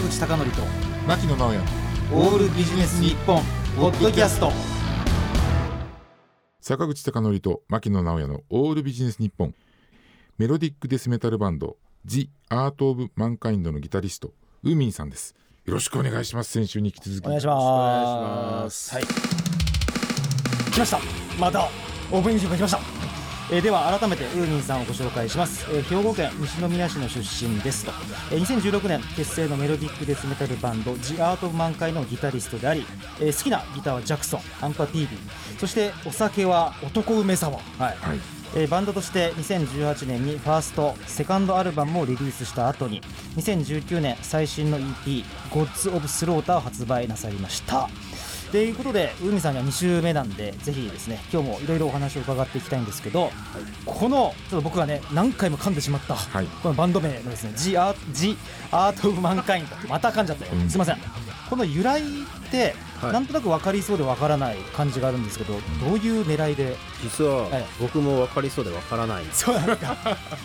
坂口孝則と牧野直哉。オールビジネス日本ポッドキャスト。坂口孝則と牧野直哉のオールビジネス日本。メロディックデスメタルバンド The Art of Mankind のギタリストウーミンさんです。よろしくお願いします先週に引き続き。お願いします。はい。来ました。またオープニング来ましたえーでは改めてウーミンさんをご紹介します、えー兵庫県西宮市の出身ですと、えー2016年結成のメロディックデスメタルバンド The Art of Mankind のギタリストであり、えー好きなギターはジャクソンアンパ PB そしてお酒は男梅沢。はい。はい。えーバンドとして2018年にファーストセカンドアルバムをリリースした後に2019年最新の EP「Gods of Slaughter」を発売なさいましたということで海さんには2週目なんでぜひですね今日もいろいろお話を伺っていきたいんですけど、このちょっと僕がね何回も噛んでしまった、はい。このバンド名のですね「The Art, The Art of Mankind」また噛んじゃったよ、うん。すいません。この由来って、はい。なんとなく分かりそうで分からない感じがあるんですけどどういう狙いで？実ははい。僕も分かりそうで分からない。んです、そうなんか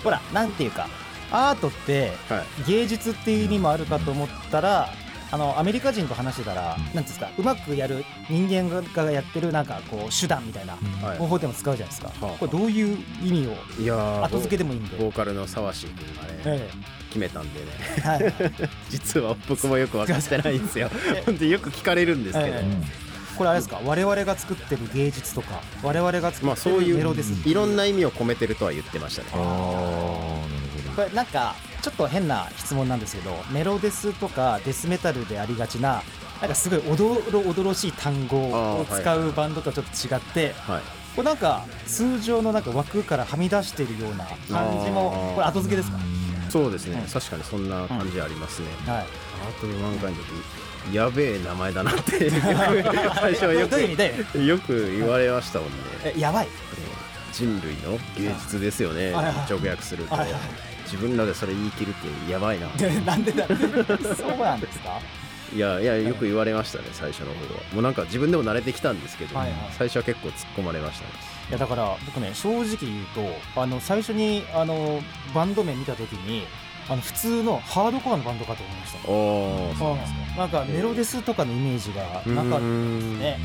ほらなんていうかアートってはい、芸術っていう意味もあるかと思ったらあのアメリカ人と話してたら、なんていうんですかうまくやる人間がやってるなんかこう手段みたいなはい。方法でも使うじゃないですか、はあ。これどういう意味を後付けでもいいんで、ボーカルの沢志君がねえ決めたんでね。えはい、実は僕もよく分かってないんですよ。本当によく聞かれるんですけど、えこれあれですか我々が作ってる芸術とか我々が作まあってそういうるメロです、いろんな意味を込めてるとは言ってましたね。ああなるほこれなんかちょっと変な質問なんですけどメロデスとかデスメタルでありがちななんかすごいおどろおどろしい単語を使うバンドとはちょっと違って、はい。これなんか通常のなんか枠からはみ出しているような感じもこれ後付けですか、そうですね、うん確かにそんな感じありますね、はい、アート・マンカインドやべえ名前だなって 最初はよくよく言われましたもんね。えやばい。人類の芸術ですよね。直訳すると自分らでそれ言い切るってやばいな。で なんでだそうなんですか？いやいやよく言われましたね最初の頃は。もうなんか自分でも慣れてきたんですけど、はいはい。最初は結構突っ込まれましたね。いやだから僕ね正直言うとあの最初にあのバンド名見た時にあの普通のハードコアのバンドかと思いました。おーそうなんですか。なんかメロデスとかのイメージがなかったですね。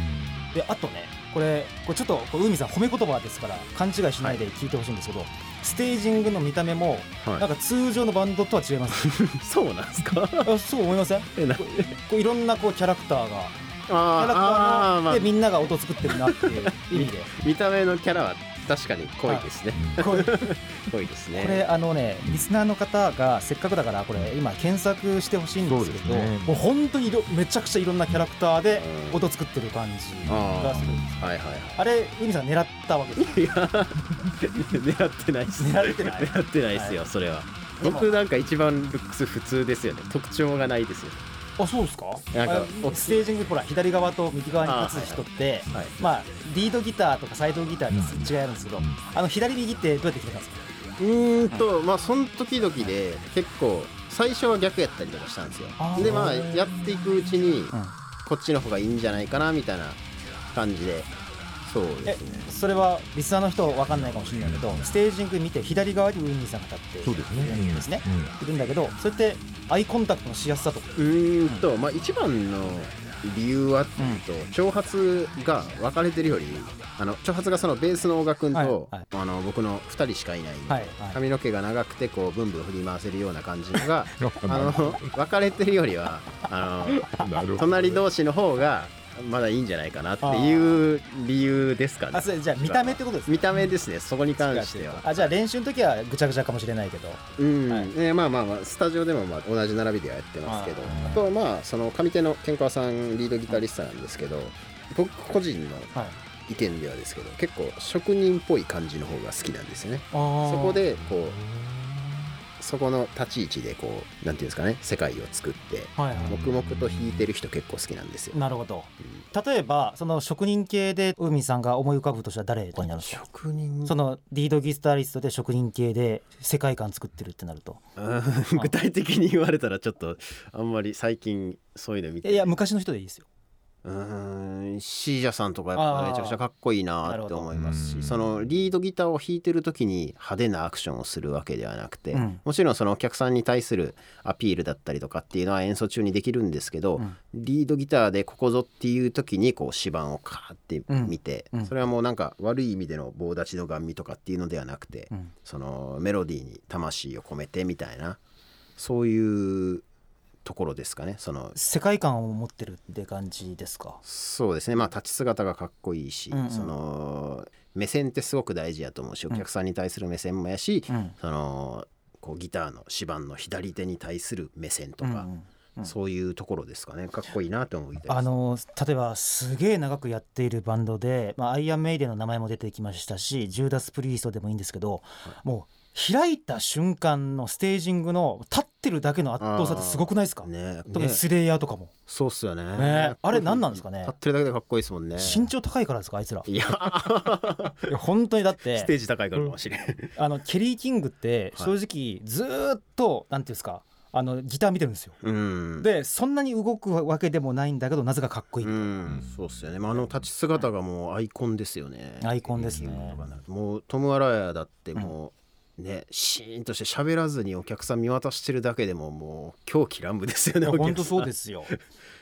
であとねこれこれちょっとこう海さん褒め言葉ですから勘違いしないで聞いてほしいんですけど、ステージングの見た目もはい。なんか通常のバンドとは違います。そうなんですか？あそう思いません？えなこういろんなこうキャラクターがキャラクタあーあー、まあ。で、みんなが音作ってるなっていう意味で。見た目のキャラは確かに 濃いですね、これ濃いですね。これあのねリスナーの方がせっかくだからこれ今検索してほしいんですけどね。もう本当にいろめちゃくちゃいろんなキャラクターでうん。音作ってる感じあがするーはいはいあれ海さん狙ったわけですいや 狙ってないです。狙ってない。狙ってないですよ、それは。僕なんか一番ルックス普通ですよね。特徴がないですよあそうですか？なんかあステージングほら左側と右側に立つ人ってはいまあリードギターとかサイドギターに違いあるんですけど、うんあの左右ってどうやって決めたんですか？うーんとまあその時々で結構最初は逆やったりとかしたんですよ。でまあやっていくうちにん。こっちの方がいいんじゃないかなみたいな感じで。そうえですね。それはリスナーの人わかんないかもしれないけどステージング見て左側にウィンニーさんが立ってそうですね。いるんですね、うん。いるんだけどそれってアイコンタクトのしやすさとか。うーんとまあ一番の理由はっていうと、長髪が分かれてるよりあの長髪がそのベースの大賀君と、はいはい。あの僕の2人しかいないんで、はいはい。髪の毛が長くてこうブンブン振り回せるような感じのが あの分かれてるよりはあの なるほど隣同士の方がまだいいんじゃないかなっていう理由ですかね。あそれじゃあ見た目ってことですか？見た目ですね。そこに関しては。あじゃあ練習の時はぐちゃぐちゃかもしれないけど。うん、はい。えーまあまあまあスタジオでもまあ同じ並びではやってますけど。ああとまあその上手の健川さんリードギタリストなんですけど僕個人のはい。意見ではですけど結構職人っぽい感じの方が好きなんですよね。そそこでこうそこの立ち位置でこうなんていうんですかね世界を作って黙々と弾いてる人結構好きなんですよ。なるほど。例えばその職人系で海さんが思い浮かぶとしたら誰になるんですか職人。そのリードギタリストで職人系で世界観作ってるってなると。うん。具体的に言われたらちょっとあんまり最近そういうの見ていや昔の人でいいですようーん。シージャさんとかやっぱめちゃくちゃかっこいいなって思いますしそのリードギターを弾いてる時に派手なアクションをするわけではなくて、うん。もちろんそのお客さんに対するアピールだったりとかっていうのは演奏中にできるんですけど、うん。リードギターでここぞっていう時にこう指板をカーって見て、うん。うん。それはもうなんか悪い意味での棒立ちのガン見とかっていうのではなくて、うん。そのメロディーに魂を込めてみたいなそういうところですかね。その世界観を持ってるって感じですか？そうですね。まあ立ち姿がかっこいいし、うんうん。その目線ってすごく大事やと思うしお客さんに対する目線もやし、うん。そのこうギターの指板の左手に対する目線とか、うんうんうん。そういうところですかね。かっこいいなと思いあの例えばすげえ長くやっているバンドで、まあ、アイアンメイデンの名前も出てきましたしジューダス・プリーストでもいいんですけど、もう開いた瞬間のステージングの立ってるだけの圧倒さってすごくないですか、ね特にねスレイヤーとかも、そうっすよね。ねあれ何なんですかね？立ってるだけでかっこいいですもんね。身長高いからですか？あいつら。いや本当にだって。ステージ高いからかもしれん、あのケリー・キングってはい。正直ずーっとなんていうんですか？あのギター見てるんですよ。うん。でそんなに動くわけでもないんだけどなぜかかっこいい、うん、そうっすよね、まあ、あの立ち姿がもうアイコンですよね。アイコンですね。もうトム・アラヤだってもうね、シーンとして喋らずにお客さん見渡してるだけでももう狂気乱舞ですよね本当そうですよ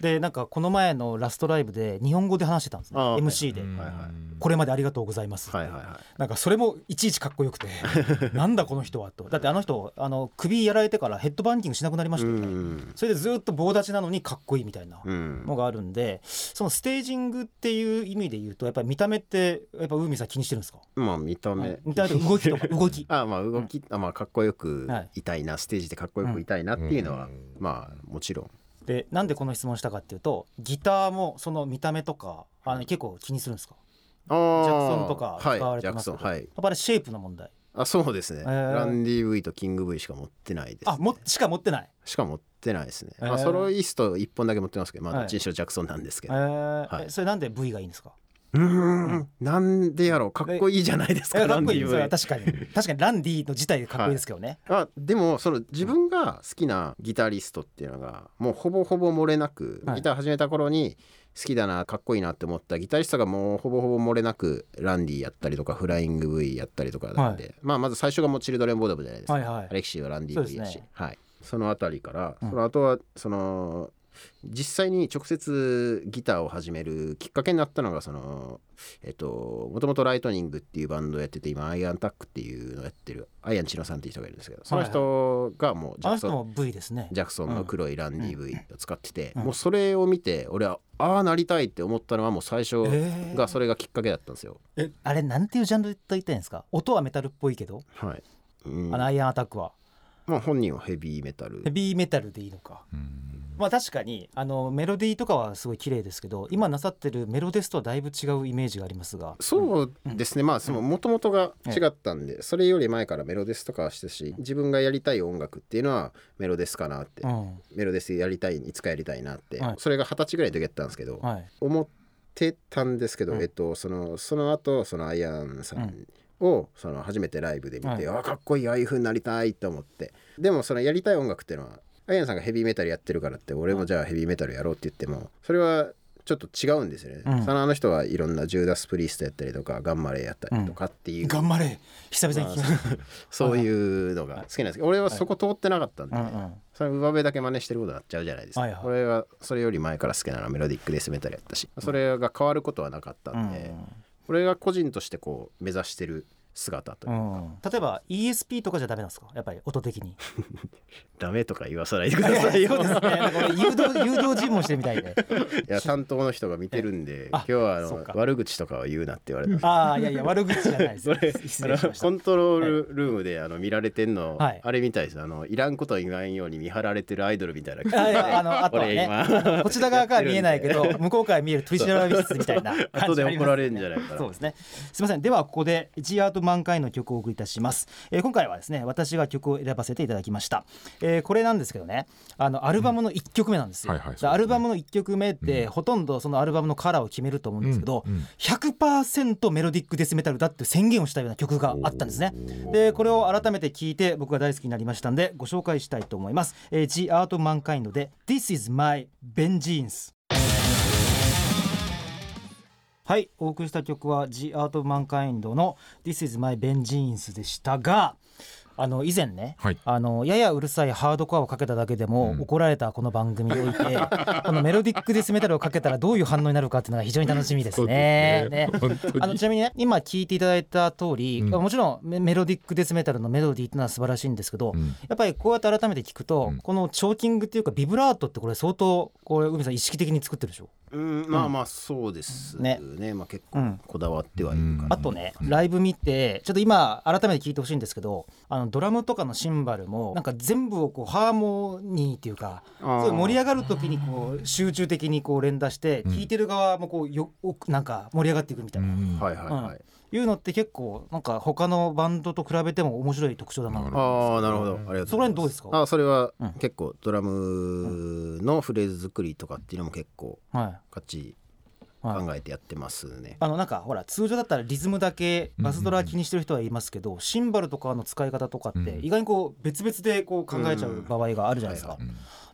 でなんかこの前のラストライブで日本語で話してたんですね。MC で、はいはい。これまでありがとうございます」はいはいはい。なんかそれもいちいちかっこよくて。なんだこの人はと。だってあの人あの首やられてからヘッドバンキングしなくなりましたよね、うんそれでずっと棒立ちなのにかっこいいみたいなうん。のがあるんでそのステージングっていう意味で言うとやっぱり見た目ってやっぱ海さん気にしてるんですか？まあ見た目。見た目と動きとか 動き。あまあ動き、あまあかっこよくはい。いたいな、ステージでかっこよくいたいなっていうのは、まあもちろんでなんでこの質問したかっていうとギターもその見た目とかあの結構気にするんですか？ジジャクソンとか使わはい、ジャクれてますけど、ソンはい。やっぱあれシェイプの問題。あそうですね、ー。ランディ V とキング V しか持ってないです、あもしか持ってない？しか持ってないですね、えー。まあ、ソロイスト1本だけ持ってますけどまあはい。どっちにしろジャクソンなんですけえど、ー。はい。えそれなんで V がいいんですか？うーん。なんでやろう。かっこいいじゃないですかランディ確かに。確かにランディの自体でかっこいいですけどね、あでもその自分が好きなギタリストっていうのがもうほぼほぼ漏れなく、はい。ギター始めた頃に好きだなかっこいいなって思ったギタリストがもうほぼほぼ漏れなくランディやったりとかフライング V やったりとかなんで、まあまず最初がもうチルドレンボーダムじゃないですか、はいはい。アレキシーはランディ V やし、ね。はい、そのあたりから、うん。その後はその実際に直接ギターを始めるきっかけになったのがそのえっともともとライトニングっていうバンドをやってて今アイアンタックっていうのをやってるアイアンチノさんっていう人がいるんですけどその人がもうジャクソンね。ジャクソンの黒いランディ V を使ってて、うん。もうそれを見て俺はああなりたいって思ったのはもう最初えー。がそれがきっかけだったんですよ。えあれなんていうジャンルと言ったらいいんですか？音はメタルっぽいけど、はい、うん。あのアイアンアタックはまあ本人はヘビーメタル。ヘビーメタルでいいのか。まあ確かにあのメロディーとかはすごい綺麗ですけど今なさってるメロデスとはだいぶ違うイメージがありますが。そうですね、まあその元々が違ったんで、それより前からメロデスとかはしてたし自分がやりたい音楽っていうのはメロデスかなって、うん。メロデスやりたいいつかやりたいなって、はい。それが二十歳ぐらいの時やったんですけど、はい。思ってたんですけど、うん。えっとそのその後そのアイアンさんをその初めてライブで見て、はい。あかっこいいああいう風になりたいと思って。でもそのやりたい音楽っていうのはアイアンさんがヘビーメタルやってるからって俺もじゃあヘビーメタルやろうって言ってもそれはちょっと違うんですよね、うん。そのあの人はいろんなジューダス・プリーストやったりとかガンマレーやったりとかっていう、頑張れ久々に聞きました。そういうのが好きなんですけど俺はそこ通ってなかったんで、うんうん。それ上辺だけ真似してることになっちゃうじゃないですか、はいはい。俺はそれより前から好きなのはメロディックデスメタルやったしそれが変わることはなかったんで、俺が個人としてこう目指してる姿といううか、ん。例えば ESP とかじゃダメなんですか？やっぱり音的に。ダメとか言わさないでくださいよ。そうですね。誘導 誘導尋問してるみたいで。いや担当の人が見てるんであ今日はあの悪口とかは言うなって言われた。ああいやいや悪口じゃないです。それコントロールルームであの見られてんの、はい。あれみたいですあのいらんこと言わんように見張られてるアイドルみたいな。感じあいやあのあとは俺ね今こちら側から見えないけど向こうから見える取り調べ室みたいな感後で怒られるんじゃないかな。そうですね。すみません。ではここで G アート満開の曲をお送りいたします、えー今回はですね私が曲を選ばせていただきました、えーこれなんですけどねあのアルバムの1曲目なんですよ、はいはいそうですね。でアルバムの1曲目って、ほとんどそのアルバムのカラーを決めると思うんですけど、うんうん。100%メロディックデスメタルだって宣言をしたような曲があったんですね。でこれを改めて聞いて僕が大好きになりましたんでご紹介したいと思います、えー、G アートマンカインドで This is my vengeance はいお送りした曲は The Art of Mankind の This is my Vengeance でしたがあの以前ね、はい。あのややうるさいハードコアをかけただけでもうん。怒られたこの番組において、このメロディックデスメタルをかけたらどういう反応になるかっていうのが非常に楽しみですね。ね。本当に。あのちなみにね今聞いていただいた通り、うん。もちろんメメロディックデスメタルのメロディーっていうのは素晴らしいんですけど、うん。やっぱりこうやって改めて聞くと、うん。このチョーキングっていうかビブラートってこれ相当これ海さん意識的に作ってるでしょ？うんまあまあそうですね。ね。まあ結構うん。こだわってはいるかな、あとね、ライブ見てちょっと今改めて聞いてほしいんですけどあのドラムとかのシンバルもなんか全部をこうハーモニーっていうかそういう盛り上がる時にこう集中的にこう連打してうん。聞いてる側もこうよなんか盛り上がっていくみたいな、うん。はいはいはい、いうのって結構なんか他のバンドと比べても面白い特徴だな。ああなるほど。ありがとうございます。そこら辺どうですか？あそれはうん。結構ドラムのフレーズ作りとかっていうのも結構はいかっちりはい。考えてやってますね、あのなんかほら通常だったらリズムだけバスドラ気にしてる人はいますけど、シンバルとかの使い方とかってうん。意外にこう別々でこう考えちゃう場合があるじゃないですか、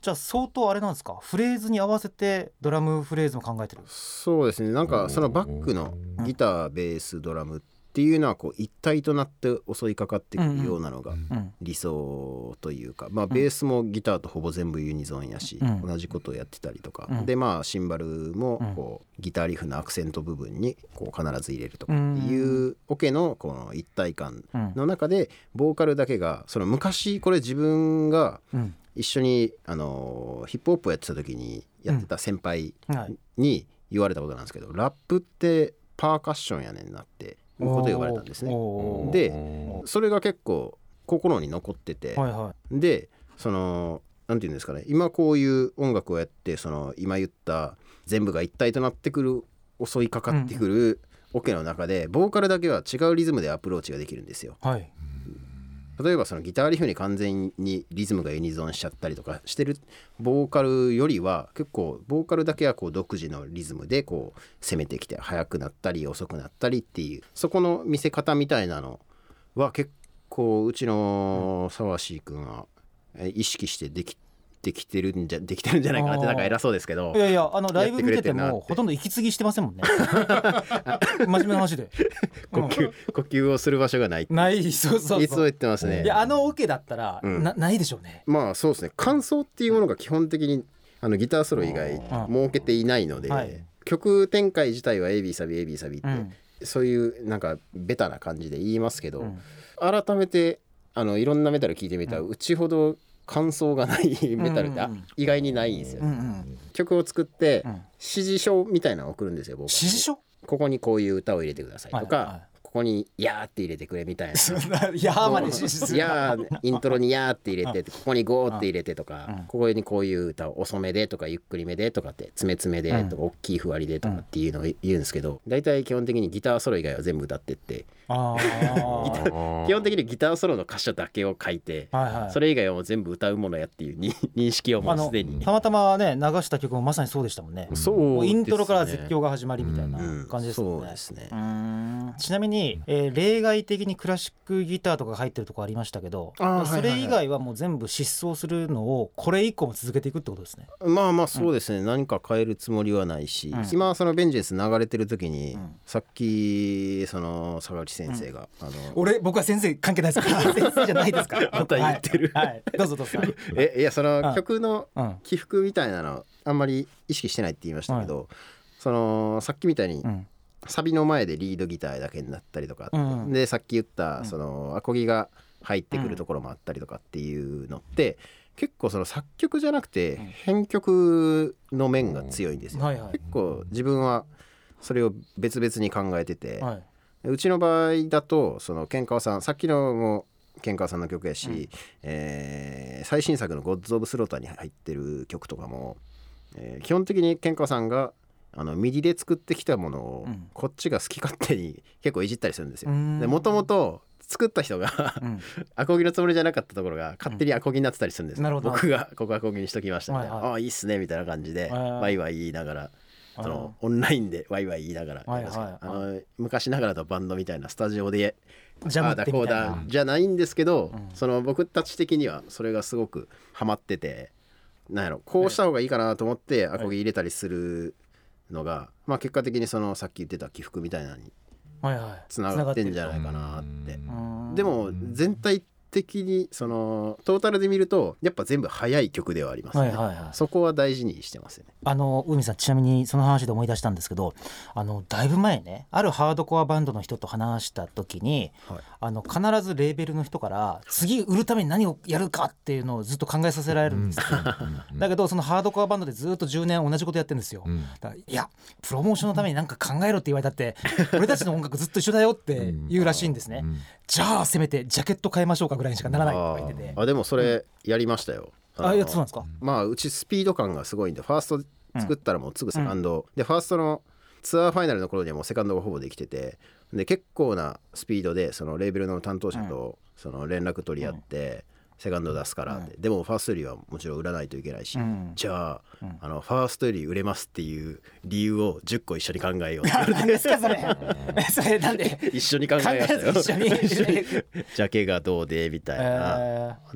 じゃあ相当あれなんですか？フレーズに合わせてドラムフレーズも考えてる。そうですね。なんかそのバックのギターベースドラムっていうのはこう一体となって襲いかかってくるようなのが理想というか、まあ、ベースもギターとほぼ全部ユニゾンやし、うん。同じことをやってたりとか、うん。でまあシンバルもうん。こうギターリフのアクセント部分にこう必ず入れるとかっていうオケのこの一体感うん。の中でボーカルだけがその昔これ自分がうん。一緒にあのヒップホップをやってた時にやってた先輩はいに言われたことなんですけど、ラップってパーカッションやねんなってことを言われたんですね。でそれが結構心に残ってて、はいはでそのなんていうんですかね今こういう音楽をやってその今言った全部が一体となってくる襲いかかってくるオケの中でボーカルだけは違うリズムでアプローチができるんですよ。いはい例えばそのギターリフに完全にリズムがユニゾンしちゃったりとかしてるボーカルよりは結構ボーカルだけはこう独自のリズムでこう攻めてきて速くなったり遅くなったりっていうそこの見せ方みたいなのは結構うちの沢椎君は意識してできできてるんじゃできてるんじゃないかなってなんか偉そうですけどいやいやあのライブ見ててもほとんど息継ぎしてませんもんね。真面目な話で。呼吸呼吸をする場所がないないそうそういつも言ってますね。いやあのオケだったら、うん。なないでしょうね。まあそうですね。感想っていうものが基本的にあのギターソロ以外設けていないので、はい。曲展開自体は AB サビ AB サビって、うん。そういうなんかベタな感じで言いますけど、うん。改めてあのいろんなメタル聴いてみたら、うちほど感想がないメタルって、あうんうんうん意外にないんですよ、うんうん。曲を作って、うん。指示書みたいなのを送るんですよ僕。は指示書？ここにこういう歌を入れてくださいとか、はいはい。ここに「やー」って入れてくれみたいな。いやーまで指示する。やーイントロに「やー」って入れてここに「ゴー」って入れてとか、うん。ここにこういう歌を遅めでとかゆっくりめでとかって詰め詰めでとか、大きいふわりでとかっていうのを言うんですけど大体基本的にギターソロ以外は全部歌ってって 基本的にギターソロの箇所だけを書いて、はいはい。それ以外はもう全部歌うものやっていうに 認識をもうすでに。たまたまね流した曲もまさにそうでしたもんね。そうもうイントロから絶叫が始まりみたいなうん。感じですもんね。そうですね。ちなみに、えー例外的にクラシックギターとかが入ってるとこありましたけどそれ以外はもう全部失踪するのをこれ以降も続けていくってことですね。まあまあそうですね、何か変えるつもりはないし、うん。今そのベンジェンス流れてる時に、ん。さっきその坂口先生が、あの俺僕は先生関係ないですから。先生じゃないですから。また言ってる。はい、はい。どうぞどうぞ。えいやそうん。の曲のうん。起伏みたいなのあんまり意識してないって言いましたけど、そのさっきみたいにうん。サビの前でリードギターだけになったりとか、うんでさっき言ったそのアコギが入ってくるところもあったりとかっていうのって結構その作曲じゃなくて編曲の面が強いんですよ。はいはい。結構自分はそれを別々に考えてて、はいうちの場合だとそのケンカワさんさっきのもケンカワさんの曲やし、えー最新作の「ゴッズ・オブ・スローター」に入ってる曲とかも、えー基本的にケンカワさんがあの MIDI で作ってきたものをうん。こっちが好き勝手に 結構いじったりするんですよ。うん。でもともと作った人がうん。アコギのつもりじゃなかったところが勝手にアコギになってたりするんですよ、なるほど。僕がここアコギにしときましたみたいな、はいはい。ああいいっすねみたいな感じでワイワイ言いながらそのオンラインでワイワイ言いながら、はいはい。あの昔ながらのバンドみたいなスタジオでジャムああだこうってみたいなだ。じゃないんですけど、うん。その僕たち的にはそれがすごくハマっててなんやろこうした方がいいかなと思ってアコギ入れたりするのが、まあ、結果的にそのさっき言ってた起伏みたいなのにはいはい。つながってんじゃないかなって。うんでも全体的にそのトータルで見るとやっぱ全部速い曲ではありますね、はいはいはい。そこは大事にしてますよね。あの海さんちなみにその話で思い出したんですけどあのだいぶ前ねあるハードコアバンドの人と話した時に、はい。あの必ずレーベルの人から次売るために何をやるかっていうのをずっと考えさせられるんですよ、だけどそのハードコアバンドでずっと10年同じことやってるんですよ、うん。いやプロモーションのために何か考えろって言われたって 俺たちの音楽ずっと一緒だよって言うらしいんですね、うんじゃあせめてジャケット変えましょうかぐらいにしかならないとか言っててあでもそれやりましたよ、あのいやそうなんですか。まあうちスピード感がすごいんでファースト作ったらもうすぐセカンド、でファーストのツアーファイナルの頃にはもうセカンドがほぼできててで結構なスピードでそのレーベルの担当者とその連絡取り合って、セカンド出すからって、でもファーストよりはもちろん売らないといけないし、ん。じゃあ,、あのファーストより売れますっていう理由を10個一緒に考えようって。言ですかそれ。それなんで一緒に考えましたよ ジャケがどうでみたい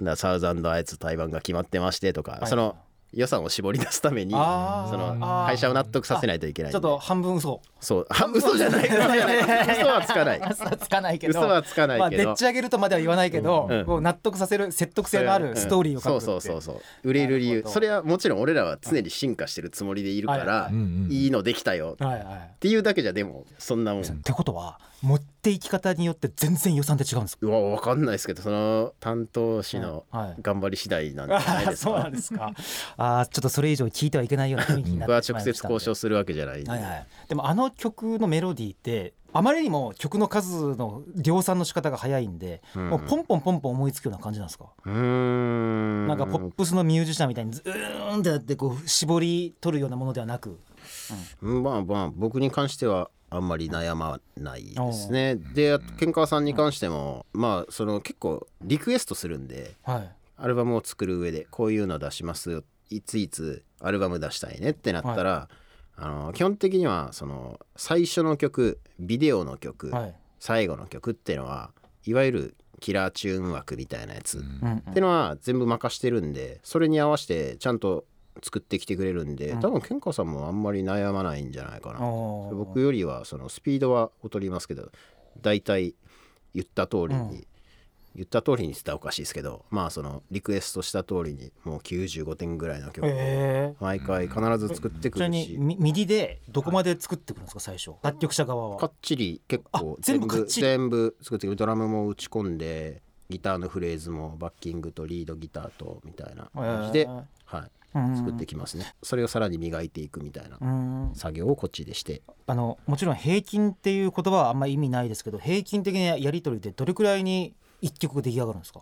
な、サウザンドアイツ対バンが決まってましてとか、い。その予算を絞り出すためにその会社を納得させないといけない。ちょっと半分嘘。そう。半嘘じゃない。嘘じゃない。嘘はつかない。嘘はつかないけど。嘘はつかないけど。まあ、でっち上げるとまでは言わないけど、うん。こう納得させる説得性のあるストーリーを書くって、そう。そうそうそう。売れる理由。それはもちろん俺らは常に進化してるつもりでいるかはい。らはいうんうんいいのできたよっはいはいていうだけじゃでもそんなもん。ってことは持っていき方によって全然予算って違うんですか？うわわかんないですけどその担当氏のはい。頑張り次第なんじゃないあですそうなかんですか。あーちょっとそれ以上聞いてはいけないような雰囲気にな僕はってしま直接いましたんで。交渉するわけじゃないんで。はいはい、でもあの曲のメロディーってあまりにも曲の数の量産の仕方が早いんで、うん。もうポンポンポンポン思いつくような感じなんですか、んなんかポップスのミュージシャンみたいにズーンってやってこう絞り取るようなものではなくうん。まあまあ僕に関してはあんまり悩まないですね。であとケンカワさんに関してもまあその結構リクエストするんではい。アルバムを作る上でこういうの出しますよ。いついつアルバム出したいねってなったら、あの基本的にはその最初の曲ビデオの曲、はい。最後の曲っていうのはいわゆるキラーチューン枠みたいなやつ、うんうんっていうのは全部任してるんでそれに合わせてちゃんと作ってきてくれるんで、多分ケンカさんもあんまり悩まないんじゃないかな、僕よりはそのスピードは劣りますけど大体言った通りに、言った通りにって言ったらおかしいですけどまあそのリクエストした通りにもう95点ぐらいの曲を毎回必ず作ってちなみくるし、にミミディでどこまで作ってくるんですか最初？楽曲者側は。かっちり結構あ全部全部作ってくる。ドラムも打ち込んでギターのフレーズもバッキングとリードギターとみたいな感じで、はい、うん作ってきますね。それをさらに磨いていくみたいなうん。作業をこっちでして。あのもちろん平均っていう言葉はあんまり意味ないですけど平均的なやり取りでどれくらいに一曲出来上がるんですか？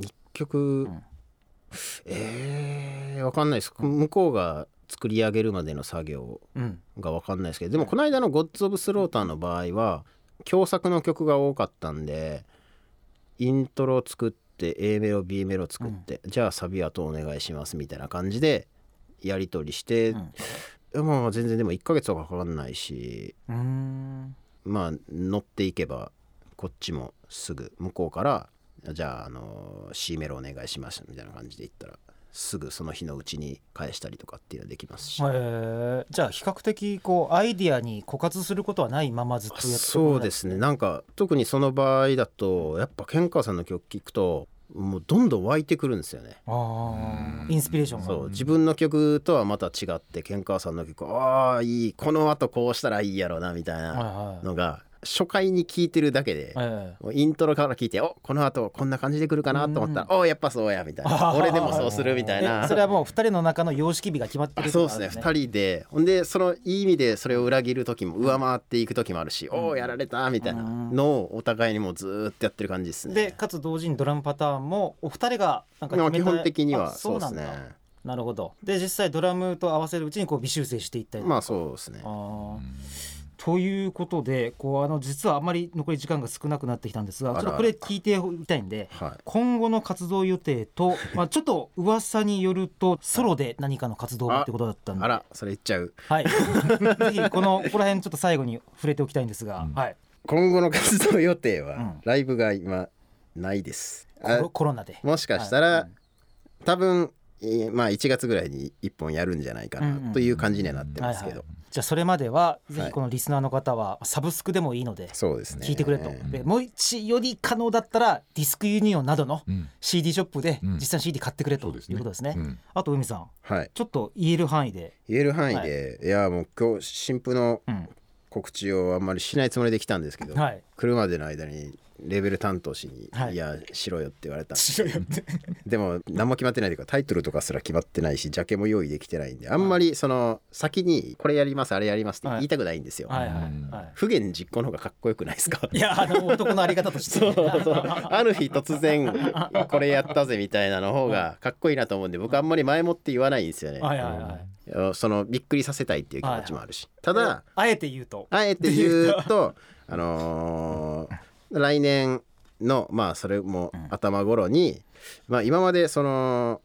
一曲、えー、わかんないです。向こうが作り上げるまでの作業うん。がわかんないですけどでもこの間の「ゴッツ・オブ・スローター」の場合は共作の曲が多かったんでイントロ作って A メロ B メロ作って、じゃあサビ後お願いしますみたいな感じでやり取りして、まあ全然でも1ヶ月とかかかんないしまあ乗っていけばこっちもすぐ向こうからじゃああの C メロお願いしますみたいな感じで言ったらすぐその日のうちに返したりとかっていうのはできますし、へー。じゃあ比較的こうアイディアに枯渇することはないままずっとやってそうですね。なんか特にその場合だとやっぱケンカさんの曲聴くともうどんどん湧いてくるんですよね。インスピレーションが。そう自分の曲とはまた違ってケンカさんの曲ああいい。この後こうしたらいいやろなみたいはいなはい。のが初回に聴いてるだけで、えもうイントロから聞いておこの後こんな感じで来るかなと思ったら、おやっぱそうやみたいな。俺でもそうするみたいえなそれはもう二人の中の様式美が決まってるあそうですね人2人で。ほんでそのいい意味でそれを裏切る時も上回っていく時もあるし、おおやられたみたいなのをお互いにもうずーっとやってる感じですね。でかつ同時にドラムパターンもお二人がなんか基本的にはあそうですね。なるほど。で実際ドラムと合わせるうちにこう微修正していったりとか。まあそうですね。あーということでこうあの実はあまり残り時間が少なくなってきたんですがちょっとこれ聞いてみたいんではい。今後の活動予定と、まあ、ちょっと噂によるとソロで何かの活動をってことだったんで。あらそれ言っちゃう。はい、ぜひこのここら辺ちょっと最後に触れておきたいんですが、はい、今後の活動予定は、うん。ライブが今ないです。コロあコロナで。もしかしたら、はい。多分えーまあ1月ぐらいに1本やるんじゃないかうんうんなという感じにはなってますけど、はいはいじゃあそれまではぜはい。ひこのリスナーの方はサブスクでもいいのでそうですね。聞いてくれと、でもう一より可能だったらディスクユニオンなどのうん。CD ショップでうん。実際に CD 買ってくれというそうですね。ことですね。うん。あと海さん。はい。ちょっと言える範囲で、言える範囲で、い、やもう今日新婦のうん。告知をあんまりしないつもりで来たんですけど、はい、来るまでの間にレベル担当氏に「はい。い、やしろよ」って言われた。しろよって。でも何も決まってないというかタイトルとかすら決まってないしジャケも用意できてないんであんまりその先にこれやりますあれやりますって言いたくないんですよ、はいはいはい。不言実行の方がかっこよくないですか？いやあの男のあり方としてそう そう。ある日突然これやったぜみたいなの方がかっこいいなと思うんで僕あんまり前もって言わないんですよね、はいはいはい。そのびっくりさせたいっていう気持ちもあるし、ただあえて言うと。あえて言うと あのー来年のまあそれも頭頃に、まあ今までその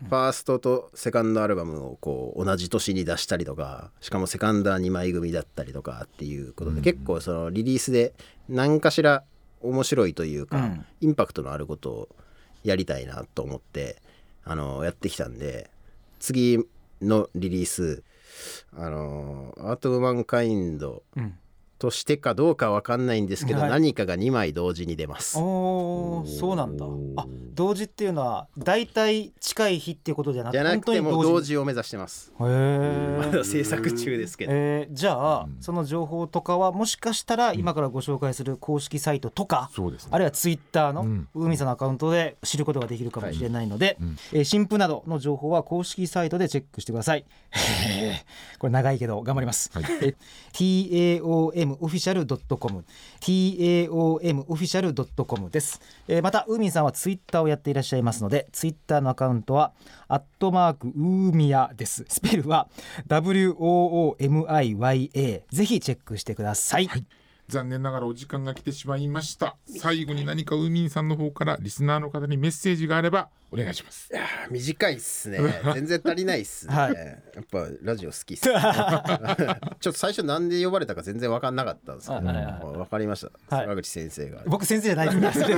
ファーストとセカンドアルバムをこう同じ年に出したりとかしかもセカンドは2枚組だったりとかっていうことで、結構そのリリースで何かしら面白いというか、うん。インパクトのあることをやりたいなと思ってあのやってきたんで次のリリースあのアート・オブ・マンカインドうんとしてかどうかわかんないんですけど、はい。何かが2枚同時に出ます。おーそうなんだ。あ同時っていうのは大体近い日っていうことじゃなくじゃなくても本当に同時を目指してます。へえまだ制作中ですけど。えーじゃあ、その情報とかはもしかしたら今からご紹介する公式サイトとか、そうですね。あるいはツイッターのうん。海さんのアカウントで知ることができるかもしれないので、うん。えー新婦などの情報は公式サイトでチェックしてください。へーこれ長いけど頑張ります。はい。え taomofficial.com taomofficial.com です、えーまたウーミンさんはツイッターをやっていらっしゃいますのでツイッターのアカウントはアットマークウーミヤです。スペルは WOOMIYA ぜひチェックしてください、はい。残念ながらお時間が来てしまいました。最後に何かウーミンさんの方からリスナーの方にメッセージがあればお願いしますいやー短いっすね。全然足りないっすね。はいやっぱラジオ好きっす。ちょっと最初なんで呼ばれたか全然分かんなかったんですけど、分かりました。はい坂口先生が。僕先生じゃないです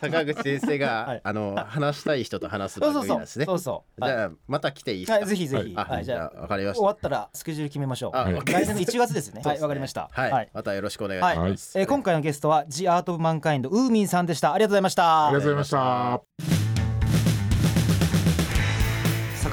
坂口先生が、はいあの話したい人と話すそうそうそう番組なんですね。そうそうはいじゃあまた来ていいですか？はい、ぜひぜひ、あ、はい、じゃあ分かりました。終わったらスケジュール決めましょう。あ来 OK 年の1月ですね。はい、わかりました。はい、またよろしくお願いしはいます。えー今回のゲストは The Art of Mankind ウーミンさんでした。ありがとうございました。ありがとうございました